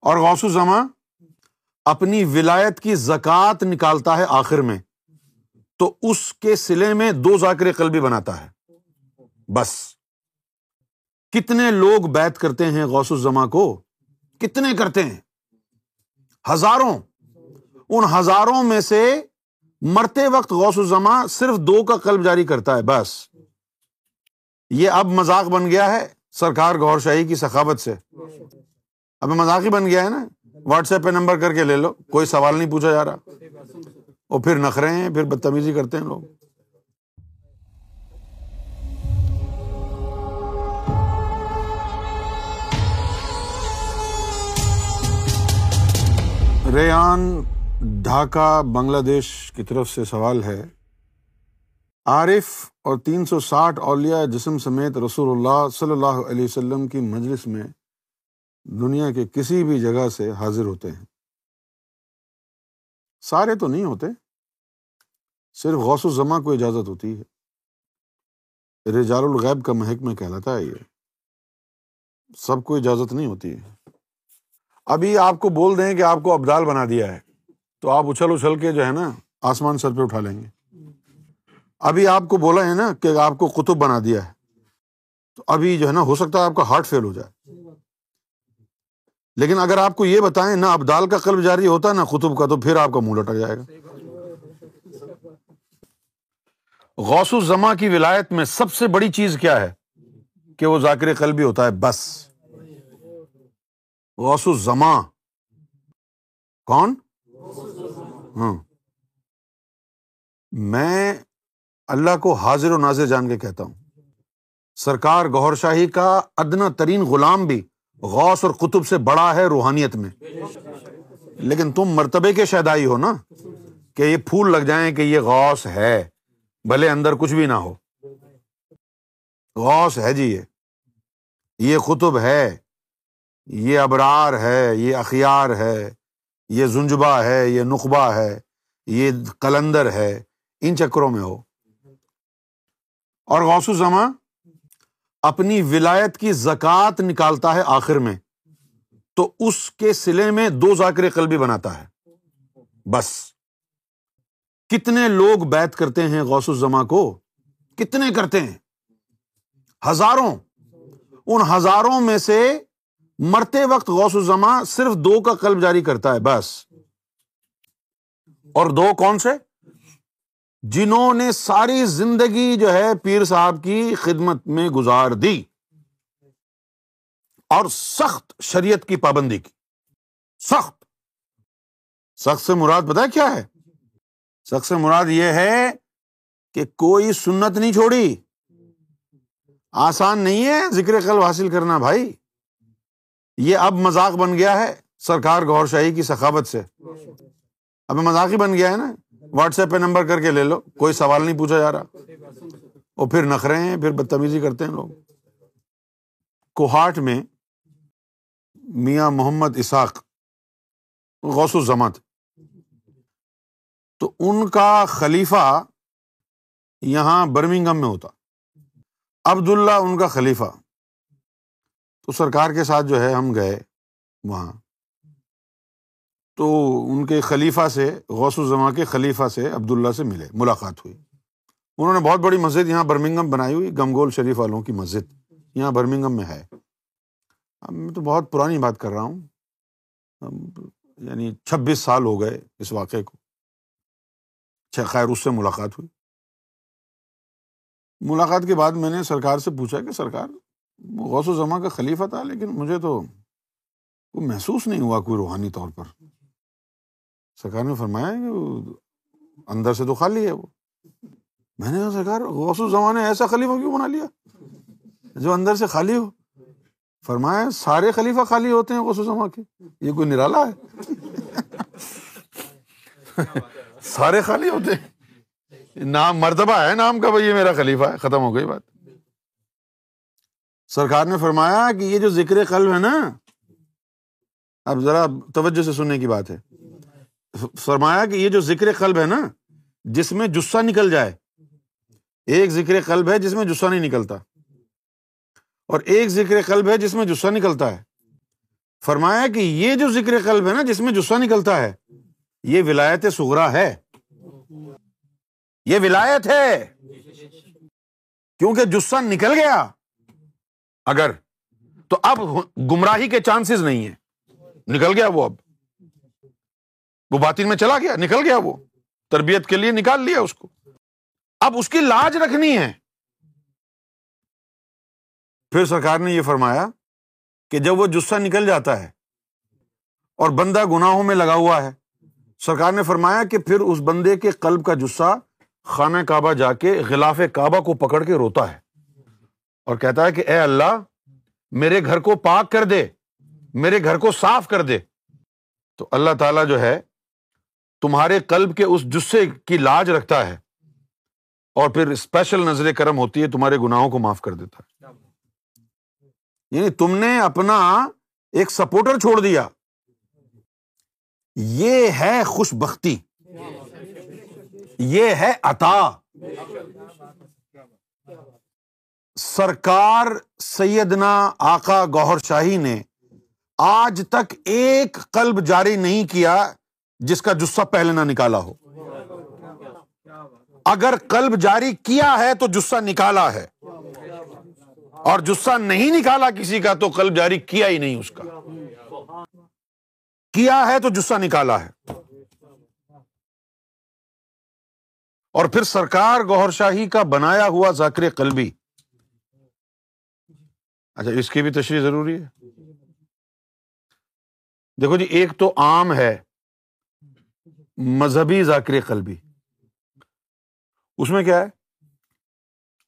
اور غوث الزما اپنی ولایت کی زکات نکالتا ہے آخر میں، تو اس کے سلے میں دو ذاکر قلبی بناتا ہے۔ بس۔ کتنے لوگ بیت کرتے ہیں غوث الزما کو؟ کتنے کرتے ہیں؟ ہزاروں۔ ان ہزاروں میں سے مرتے وقت غوث الزما صرف دو کا قلب جاری کرتا ہے، بس۔ یہ اب مذاق بن گیا ہے سرکار گور شاہی کی سخاوت سے۔ اب مذاق ہی بن گیا ہے نا۔ واٹس ایپ پہ نمبر کر کے لے لو۔ کوئی سوال نہیں پوچھا جا رہا۔ اور پھر نخرے ہیں، پھر بدتمیزی کرتے ہیں لوگ۔ ریان ڈھاکہ، بنگلہ دیش کی طرف سے سوال ہے۔ عارف اور تین سو ساٹھ اولیا جسم سمیت رسول اللہ صلی اللہ علیہ وسلم کی مجلس میں دنیا کے کسی بھی جگہ سے حاضر ہوتے ہیں۔ سارے تو نہیں ہوتے، صرف غوث الزما کو اجازت ہوتی ہے۔ رجال الغیب کا محکمہ کہلاتا ہے یہ۔ سب کو اجازت نہیں ہوتی ہے۔ ابھی آپ کو بول دیں کہ آپ کو ابدال بنا دیا ہے، تو آپ اچھل اچھل کے جو ہے نا، آسمان سر پہ اٹھا لیں گے۔ ابھی آپ کو بولا ہے نا کہ آپ کو قطب بنا دیا ہے، تو ابھی جو ہے نا، ہو سکتا ہے آپ کا ہارٹ فیل ہو جائے۔ لیکن اگر آپ کو یہ بتائیں نہ ابدال کا قلب جاری ہوتا نہ قطب کا تو پھر آپ کا منہ لٹک جائے گا۔ غوث الزما کی ولایت میں سب سے بڑی چیز کیا ہے کہ وہ ذاکر قلبی ہوتا ہے؟ بس۔ غوث الزما کون؟ ہاں۔ میں اللہ کو حاضر و نازر جان کے کہتا ہوں۔ سرکار گور شاہی کا ادنا ترین غلام بھی غوث اور قطب سے بڑا ہے روحانیت میں۔ لیکن تم مرتبے کے شہدائی ہو نا؟ کہ یہ پھول لگ جائیں کہ یہ غوث ہے، بھلے اندر کچھ بھی نہ ہو۔ غوث ہے جی یہ۔ یہ قطب ہے، یہ ابرار ہے، یہ اخیار ہے، یہ زنجبا ہے، یہ نقبہ ہے، یہ کلندر ہے۔ ان چکروں میں ہو۔ اور غوث الزما اپنی ولایت کی زکات نکالتا ہے آخر میں، تو اس کے سلے میں دو ذاکر قلبی بناتا ہے۔ بس۔ کتنے لوگ بیت کرتے ہیں غوث الزما کو؟ کتنے کرتے ہیں؟ ہزاروں۔ ان ہزاروں میں سے مرتے وقت غوث الزما صرف دو کا قلب جاری کرتا ہے، بس۔ اور دو کون سے؟ جنہوں نے ساری زندگی جو ہے پیر صاحب کی خدمت میں گزار دی اور سخت شریعت کی پابندی کی۔ سخت۔ سخت سے مراد پتا کیا ہے؟ سخت سے مراد یہ ہے کہ کوئی سنت نہیں چھوڑی۔ آسان نہیں ہے ذکر قلب حاصل کرنا بھائی۔ یہ اب مذاق بن گیا ہے سرکار گور شاہی کی سخاوت سے۔ اب مذاق ہی بن گیا ہے نا۔ واٹس ایپ پہ نمبر کر کے لے لو، کوئی سوال نہیں پوچھا جا رہا۔ اور پھر نخرے ہیں، پھر بدتمیزی کرتے ہیں لوگ۔ کوہاٹ میں میاں محمد اساق غوث الزمت، تو ان کا خلیفہ یہاں برمنگم میں ہوتا۔ عبد اللہ ان کا خلیفہ۔ تو سرکار کے ساتھ جو ہے، ہم گئے وہاں۔ تو ان کے خلیفہ سے، غوث الزما کے خلیفہ سے عبداللہ سے ملے، ملاقات ہوئی۔ انہوں نے بہت بڑی مسجد یہاں برمنگم بنائی ہوئی گنگول شریف والوں کی مسجد۔ یہاں برمنگم میں ہے۔ اب میں تو بہت پرانی بات کر رہا ہوں۔ یعنی چھبیس سال ہو گئے اس واقعے کو۔ خیر، اس سے ملاقات ہوئی۔ ملاقات کے بعد میں نے سرکار سے پوچھا کہ سرکار، غوث و زماں کا خلیفہ تھا، لیکن مجھے تو محسوس نہیں ہوا کوئی روحانی طور پر۔ سرکار نے فرمایا کہ اندر سے تو خالی ہے وہ۔ میں نے کہا، سرکار، غوث الزمان نے ایسا خلیفہ کیوں بنا لیا؟ جو اندر سے خالی ہو۔ فرمایا، سارے خلیفہ خالی ہوتے ہیں غوث الزما کے۔ یہ کوئی نرالا ہے؟ سارے خالی ہوتے ہیں۔ نام، مرتبہ ہے نام کا، بھائی، یہ میرا خلیفہ ہے۔ ختم ہو گئی بات۔ سرکار نے فرمایا کہ یہ جو ذکر قلب ہے نا، اب ذرا توجہ سے سننے کی بات ہے۔ فرمایا کہ یہ جو ذکر قلب ہے نا، جس میں جسا نکل جائے، ایک ذکر قلب ہے جس میں جسا نہیں نکلتا۔ اور ایک ذکر قلب ہے جس میں جسا نکلتا ہے۔ فرمایا کہ یہ جو ذکر قلب ہے نا، جس میں جسا نکلتا ہے، یہ ولایت سغرا ہے۔ یہ ولایت ہے۔ کیونکہ جسا نکل گیا، اگر تو اب گمراہی کے چانسز نہیں ہے نکل گیا وہ اب۔ وہ باطن میں چلا گیا، نکل گیا وہ۔ تربیت کے لیے نکال لیا اس کو۔ اب اس کی لاج رکھنی ہے۔ پھر سرکار نے یہ فرمایا کہ جب وہ جسا نکل جاتا ہے اور بندہ گناہوں میں لگا ہوا ہے، سرکار نے فرمایا کہ پھر اس بندے کے قلب کا جسا خانہ کعبہ جا کے غلاف کعبہ کو پکڑ کے روتا ہے۔ اور کہتا ہے کہ اے اللہ، میرے گھر کو پاک کر دے، میرے گھر کو صاف کر دے۔ تو اللہ تعالیٰ جو ہے تمہارے قلب کے اس جسے کی لاج رکھتا ہے اور پھر اسپیشل نظر کرم ہوتی ہے، تمہارے گناہوں کو معاف کر دیتا ہے۔ یعنی تم نے اپنا ایک سپورٹر چھوڑ دیا۔ یہ ہے خوش بختی یہ ہے عطا۔ سرکار سیدنا آقا گوہر شاہی نے آج تک ایک قلب جاری نہیں کیا جس کا جسا پہلے نہ نکالا ہو۔ اگر قلب جاری کیا ہے تو جسا نکالا ہے۔ اور جسا نہیں نکالا کسی کا تو قلب جاری کیا ہی نہیں اس کا۔ کیا ہے تو جسا نکالا ہے۔ اور پھر سرکار گوہر شاہی کا بنایا ہوا ذاکر قلبی۔ اچھا اس کی بھی تشریح ضروری ہے۔ دیکھو جی ایک تو عام ہے۔ مذہبی ذاکر قلبی۔ اس میں کیا ہے؟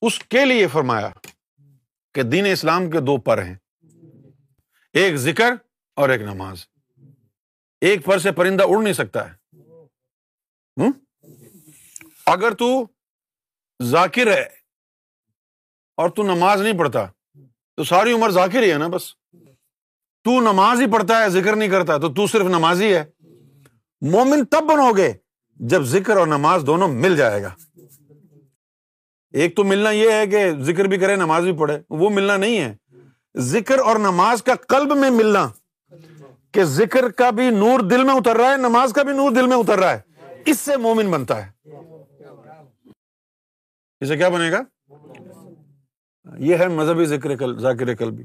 اس کے لیے فرمایا کہ دین اسلام کے دو پر ہیں۔ ایک ذکر اور ایک نماز۔ ایک پر سے پرندہ اڑ نہیں سکتا ہے۔ اگر تو ذاکر ہے اور تو نماز نہیں پڑھتا، تو ساری عمر ذاکر ہی ہے نا بس۔ تو نماز ہی پڑھتا ہے، ذکر نہیں کرتا، تو تو صرف نمازی ہے۔ مومن تب بنو گے جب ذکر اور نماز دونوں مل جائے گا۔ ایک تو ملنا یہ ہے کہ ذکر بھی کرے، نماز بھی پڑھے، وہ ملنا نہیں ہے۔ ذکر اور نماز کا قلب میں ملنا کہ ذکر کا بھی نور دل میں اتر رہا ہے، نماز کا بھی نور دل میں اتر رہا ہے۔ اس سے مومن بنتا ہے۔ اسے کیا بنے گا؟ یہ ہے مذہبی ذکر ذاکر کل بھی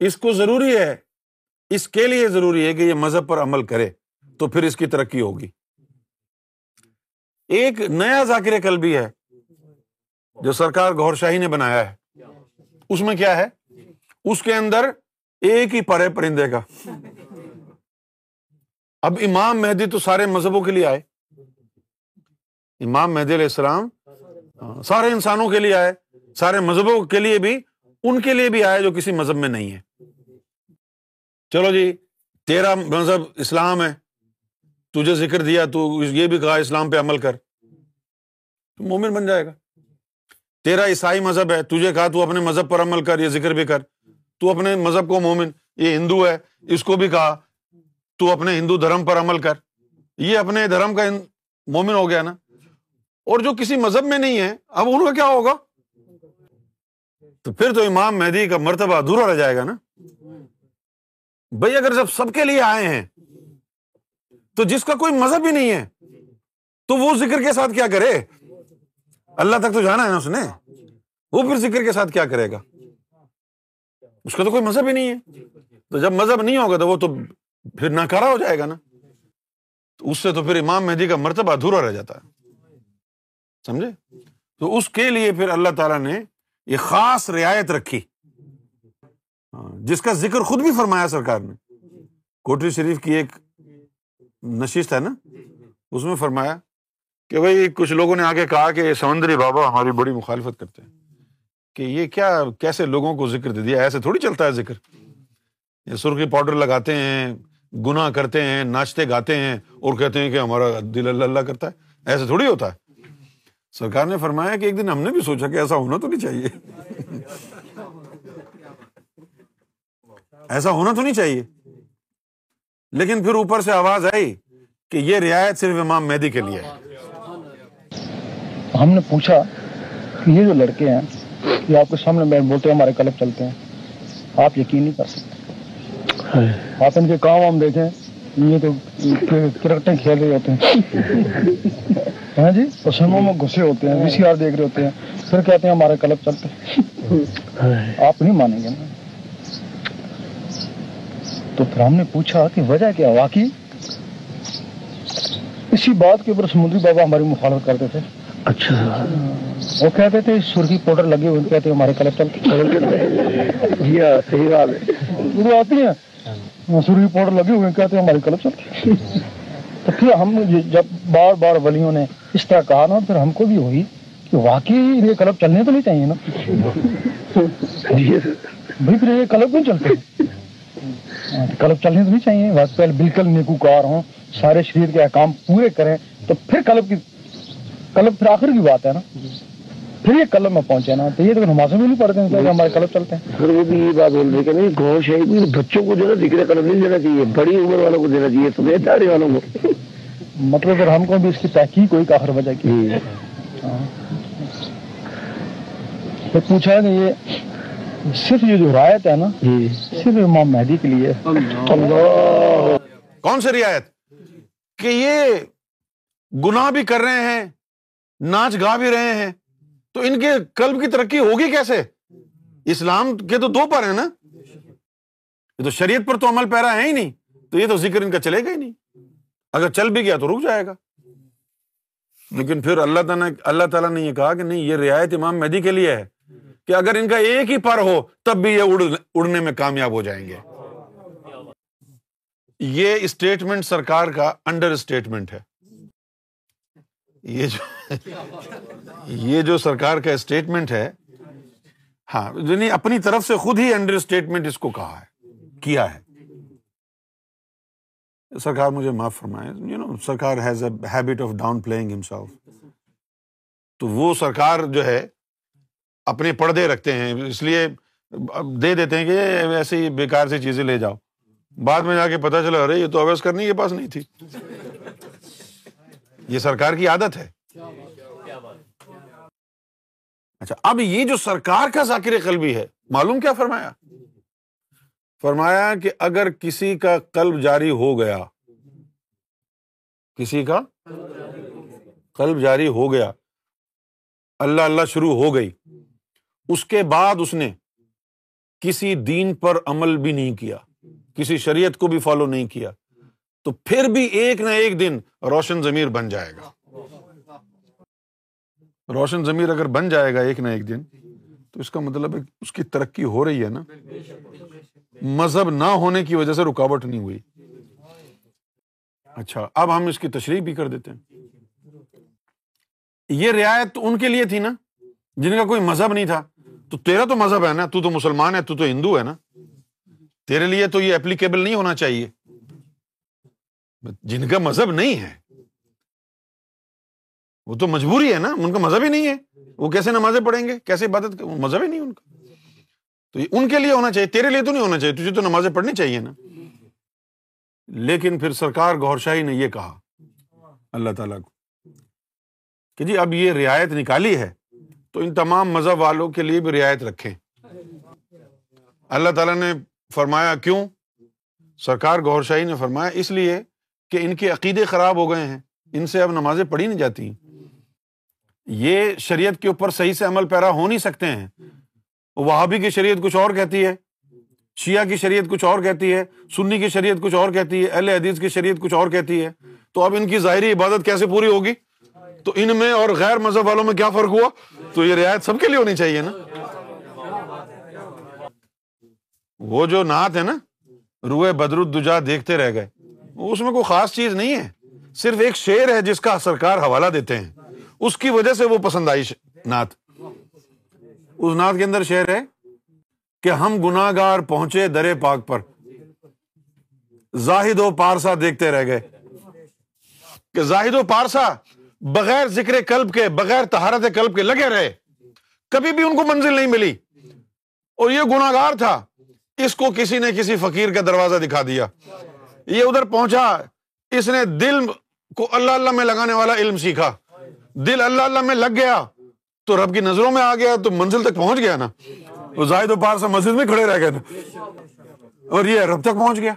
اس کو ضروری ہے اس کے لیے ضروری ہے کہ یہ مذہب پر عمل کرے تو پھر اس کی ترقی ہوگی۔ ایک نیا ذاکر کل بھی ہے جو سرکار گور شاہی نے بنایا ہے۔ اس میں کیا ہے؟ اس کے اندر ایک ہی پرے پرندے کا۔ اب امام مہدی تو سارے مذہبوں کے لیے آئے۔ امام مہدی علیہ السلام ہاں، سارے انسانوں کے لیے آئے، سارے مذہبوں کے لیے بھی، ان کے لیے بھی آئے جو کسی مذہب میں نہیں ہے۔ چلو جی تیرا مذہب اسلام ہے، تجھے ذکر دیا، تو یہ بھی کہا اسلام پہ عمل کر۔ مومن بن جائے گا۔ تیرا عیسائی مذہب ہے، تجھے کہا تو اپنے مذہب پر عمل کر، یہ ذکر بھی کر۔ تو اپنے مذہب کو مومن، یہ ہندو ہے، اس کو بھی کہا۔ تو اپنے ہندو دھرم پر عمل کر۔ یہ اپنے دھرم کا مومن ہو گیا نا۔ اور جو کسی مذہب میں نہیں ہے، اب ان کا کیا ہوگا؟ تو پھر تو امام مہدی کا مرتبہ ادھورا رہ جائے گا نا۔ بھائی اگر جب سب کے لیے آئے ہیں، تو جس کا کوئی مذہب ہی نہیں ہے، تو وہ ذکر کے ساتھ کیا کرے؟ اللہ تک تو جانا ہے نا اس نے۔ وہ پھر ذکر کے ساتھ کیا کرے گا؟ اس کا تو کوئی مذہب ہی نہیں ہے۔ تو جب مذہب نہیں ہوگا تو وہ تو پھر ناکارا ہو جائے گا نا۔ تو اس سے تو پھر امام مہدی کا مرتبہ ادھورا رہ جاتا ہے۔ سمجھے؟ تو اس کے لیے پھر اللہ تعالیٰ نے یہ خاص رعایت رکھی۔ جس کا ذکر خود بھی فرمایا سرکار نے۔ کوٹری شریف کی ایک نشست ہے نا؟ اس میں فرمایا کہ بھائی کچھ لوگوں نے آگے کہا کہ سمندری بابا ہماری بڑی مخالفت کرتے ہیں۔ کہ یہ کیا کیسے لوگوں کو ذکر دے دیا؟ ایسے تھوڑی چلتا ہے ذکر۔ یہ سرخی پاؤڈر لگاتے ہیں گناہ کرتے ہیں ناچتے گاتے ہیں اور کہتے ہیں کہ ہمارا دل اللہ اللہ کرتا ہے۔ ایسے تھوڑی ہوتا ہے۔ سرکار نے فرمایا کہ ایک دن ہم نے بھی سوچا کہ ایسا ہونا تو نہیں چاہیے۔ ایسا ہونا تو نہیں چاہیے۔ لیکن پھر اوپر سے آواز آئی کہ یہ رعایت صرف امام مہدی کے لیے ہم نے پوچھا کہ یہ جو لڑکے ہیں یہ آپ کے سامنے بولتے ہیں ہمارے کلب چلتے ہیں۔ آپ یقین نہیں کر سکتے۔ آپ ان کے کام ہم دیکھیں یہ تو کرکٹیں کھیل رہے ہوتے ہیں۔ ہاں جی؟ پسموں میں گھسے ہوتے ہیں وی سی آر دیکھ رہے ہوتے ہیں۔ پھر کہتے ہیں ہمارے کلب چلتے ہیں۔ آپ نہیں مانیں گے۔ نا تو پھر ہم نے پوچھا کہ وجہ کیا واقعی اسی بات کے اوپر سمندری بابا ہماری مخالفت کرتے تھے۔ اچھا۔ وہ کہتے تھے سرخی پاؤڈر لگے ہوئے کہتے ہمارے کلب چلتے جی ہاں صحیح بات ہے۔ وہ آتی ہیں سرخی پاؤڈر لگے ہوئے کہتے ہیں ہمارے کلب چلتے تو پھر ہم جب بار بار ولیوں نے اس طرح کہا نا پھر ہم کو بھی ہوئی کہ واقعی یہ کلب چلنے تو نہیں چاہیے نا۔ جی۔ بھائی پھر یہ کلب کیوں چلتے ہیں؟ کلب چلنے تو نہیں چاہیے پہلے بالکل نیکوکار ہوں سارے شریر کے احکام پورے کریں۔ تو پھر کلب کی کلب پھر آخر کی بات ہے نا۔ پھر یہ کلب میں پہنچے نا تو یہ تو نمازیں بھی نہیں پڑھتے ہیں ہمارے کلب چلتے ہیں۔ پھر وہ بھی یہ بات بول رہے کہ نہیں شہید بچوں کو جو ہے ذکر قلم نہیں دینا چاہیے بڑی عمر والوں کو دینا چاہیے تمہیں داڑھی والوں کو۔ مطلب پھر ہم کو بھی اس کی تحقیق ہوئی کہ آخر وجہ کی۔ ہاں۔ پھر پوچھا ہے کہ یہ صرف یہ جو رایت ہے نا جی صرف امام مہدی کے لیے کون سی رعایت؟ کہ یہ گناہ بھی کر رہے ہیں ناچ گا بھی رہے ہیں تو ان کے قلب کی ترقی ہوگی کیسے؟ اسلام کے تو دو پر ہیں نا۔ یہ تو شریعت پر تو عمل پیرا ہے ہی نہیں تو یہ تو ذکر ان کا چلے گا ہی نہیں۔ اگر چل بھی گیا تو رک جائے گا۔ لیکن پھر اللہ تعالیٰ اللہ تعالیٰ نے یہ کہا کہ نہیں یہ رعایت امام مہدی کے لیے ہے۔ کہ اگر ان کا ایک ہی پر ہو، تب بھی یہ اڑنے میں کامیاب ہو جائیں گے۔ یہ اسٹیٹمنٹ سرکار کا انڈر اسٹیٹمنٹ ہے۔ یہ جو یہ جو سرکار کا اسٹیٹمنٹ ہے ہاں یعنی اپنی طرف سے خود ہی انڈر اسٹیٹمنٹ اس کو کہا ہے، کیا ہے۔ سرکار مجھے معاف فرمائے یو نو سرکار has a habit of downplaying himself تو وہ سرکار جو ہے اپنے پردے رکھتے ہیں، اس لیے دے دیتے ہیں کہ ایسے ہی بیکار سی چیزیں لے جاؤ۔ بعد میں جا کے پتا چلا، ارے، یہ تو اویس کرنی کے پاس نہیں تھی۔ یہ سرکار کی عادت ہے۔ اچھا اب یہ جو سرکار کا ذاکر قلبی ہے، معلوم کیا فرمایا؟ فرمایا کہ اگر کسی کا قلب جاری ہو گیا، کسی کا قلب جاری ہو گیا، اللہ اللہ شروع ہو گئی۔ اس کے بعد اس نے کسی دین پر عمل بھی نہیں کیا، کسی شریعت کو بھی فالو نہیں کیا، تو پھر بھی ایک نہ ایک دن روشن ضمیر بن جائے گا۔ روشن ضمیر اگر بن جائے گا ایک نہ ایک دن، تو اس کا مطلب ہے اس کی ترقی ہو رہی ہے نا۔ مذہب نہ ہونے کی وجہ سے رکاوٹ نہیں ہوئی۔ اچھا اب ہم اس کی تشریح بھی کر دیتے ہیں۔ یہ رعایت ان کے لیے تھی نا، جن کا کوئی مذہب نہیں تھا۔ تو تیرا تو مذہب ہے نا، تو تو مسلمان ہے، تو تو ہندو ہے نا۔ تیرے لیے تو یہ اپلیکیبل نہیں ہونا چاہیے۔ جن کا مذہب نہیں ہے، وہ تو مجبوری ہے نا، ان کا مذہب ہی نہیں ہے۔ وہ کیسے نمازیں پڑھیں گے؟ کیسے عبادت مذہب ہی نہیں ان کا۔ تو ان کے لیے ہونا چاہیے، تیرے لیے تو نہیں ہونا چاہیے، تجھے تو نمازیں پڑھنی چاہیے نا۔ لیکن پھر سرکار گور شاہی نے یہ کہا اللہ تعالیٰ کو کہ جی اب یہ رعایت نکالی ہے تو ان تمام مذہب والوں کے لیے بھی رعایت رکھیں۔ اللہ تعالیٰ نے فرمایا، کیوں؟ سرکار گور شاہی نے فرمایا، اس لیے کہ ان کے عقیدے خراب ہو گئے ہیں۔ ان سے اب نمازیں پڑھی نہیں جاتی۔ یہ شریعت کے اوپر صحیح سے عمل پیرا ہو نہیں سکتے ہیں۔ وہابی کی شریعت کچھ اور کہتی ہے، شیعہ کی شریعت کچھ اور کہتی ہے، سنی کی شریعت کچھ اور کہتی ہے، اہل حدیث کی شریعت کچھ اور کہتی ہے۔ تو اب ان کی ظاہری عبادت کیسے پوری ہوگی؟ تو ان میں اور غیر مذہب والوں میں کیا فرق ہوا؟ تو یہ رعایت سب کے لیے ہونی چاہیے نا؟ وہ جو نعت ہے نا، روئے بدر الدجا دیکھتے رہ گئے۔ اس میں کوئی خاص چیز نہیں ہے۔ صرف ایک شعر ہے جس کا سرکار حوالہ دیتے ہیں۔ اس کی وجہ سے وہ پسند آئی نعت۔ اس نعت کے اندر شعر ہے کہ ہم گناہ گار پہنچے درے پاک پر۔ زاہد و پارسا دیکھتے رہ گئے۔ کہ زاہد و پارسا بغیر ذکر کلب کے، بغیر تہارت کلب کے لگے رہے۔ کبھی بھی ان کو منزل نہیں ملی۔ اور یہ گناگار تھا۔ اس کو کسی نے کسی فقیر کا دروازہ دکھا دیا۔ یہ ادھر پہنچا۔ اس نے دل کو اللہ اللہ میں لگانے والا علم سیکھا۔ دل اللہ اللہ میں لگ گیا۔ تو رب کی نظروں میں آ گیا۔ تو منزل تک پہنچ گیا نا۔ وہ زاہد و پارسا مسجد میں کھڑے رہ گئے تھے۔ اور یہ رب تک پہنچ گیا۔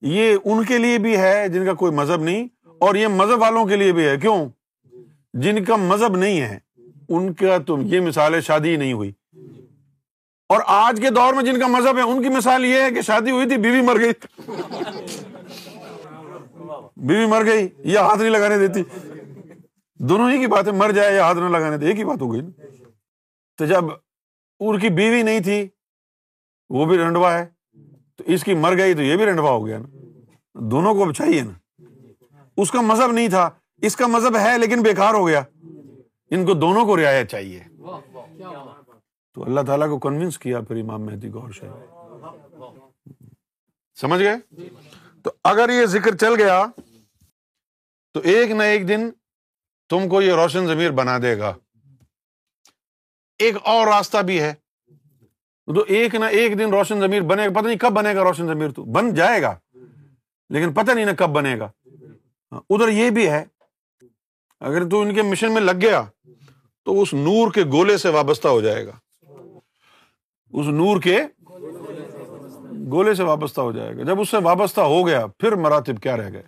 یہ ان کے لیے بھی ہے جن کا کوئی مذہب نہیں۔ اور یہ مذہب والوں کے لیے بھی ہے۔ کیوں؟ جن کا مذہب نہیں ہے، ان کا تو یہ مثال ہے، شادی نہیں ہوئی۔ اور آج کے دور میں جن کا مذہب ہے، ان کی مثال یہ ہے کہ شادی ہوئی تھی، بیوی مر گئی۔ بیوی مر گئی، یہ ہاتھ نہیں لگانے دیتی۔ دونوں ہی کی بات ہے مر جائے یا ہاتھ نہ لگانے دے، ایک ہی بات ہو گئی نا۔ تو جب ان کی بیوی نہیں تھی، وہ بھی رنڈوا ہے۔ تو اس کی مر گئی تو یہ بھی رنڈوا ہو گیا نا۔ دونوں کو اب چاہیے نا۔ اس کا مذہب نہیں تھا، اس کا مذہب ہے لیکن بیکار ہو گیا۔ ان کو دونوں کو رعایت چاہیے۔ تو اللہ تعالیٰ کو کنوینس کیا پھر امام مہدی گور شاہ۔ سمجھ گئے؟ تو اگر یہ ذکر چل گیا، تو ایک نہ ایک دن تم کو یہ روشن ضمیر بنا دے گا۔ ایک اور راستہ بھی ہے۔ تو ایک نہ ایک دن روشن ضمیر بنے گا، پتہ نہیں کب بنے گا روشن ضمیر تو، بن جائے گا۔ لیکن پتہ نہیں نا کب بنے گا۔ ادھر یہ بھی ہے، اگر تو ان کے مشن میں لگ گیا تو اس نور کے گولے سے وابستہ ہو جائے گا۔ اس نور کے گولے سے وابستہ ہو جائے گا۔ جب اس سے وابستہ ہو گیا، پھر مراتب کیا رہ گئے؟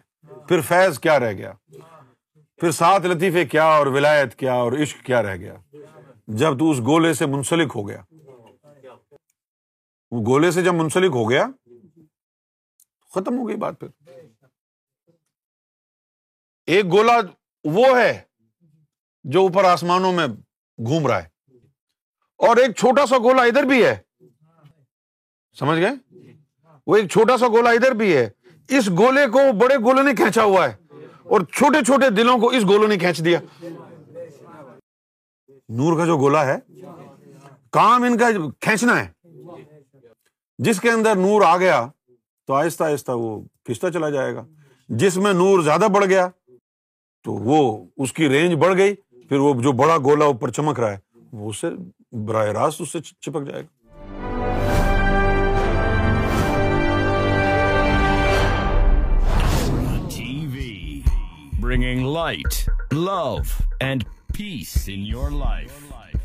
پھر فیض کیا رہ گیا؟ پھر سات لطیفے کیا اور ولایت کیا اور عشق کیا رہ گیا؟ جب تو اس گولے سے منسلک ہو گیا۔ وہ گولے سے جب منسلک ہو گیا، ختم ہو گئی بات پھر۔ ایک گولا وہ ہے جو اوپر آسمانوں میں گھوم رہا ہے۔ اور ایک چھوٹا سا گولا ادھر بھی ہے۔ سمجھ گئے؟ وہ ایک چھوٹا سا گولا ادھر بھی ہے۔ اس گولے کو بڑے گولے نے کھینچا ہوا ہے۔ اور چھوٹے چھوٹے دلوں کو اس گولوں نے کھینچ دیا۔ نور کا جو گولا ہے، کام ان کا کھینچنا ہے۔ جس کے اندر نور آ گیا تو آہستہ آہستہ وہ کھینچتا چلا جائے گا۔ جس میں نور زیادہ بڑھ گیا تو وہ اس کی رینج بڑھ گئی، پھر وہ جو بڑا گولا اوپر چمک رہا ہے، وہ اسے براہ راست اس سے چپک جائے گا bringing light love and peace in your life life.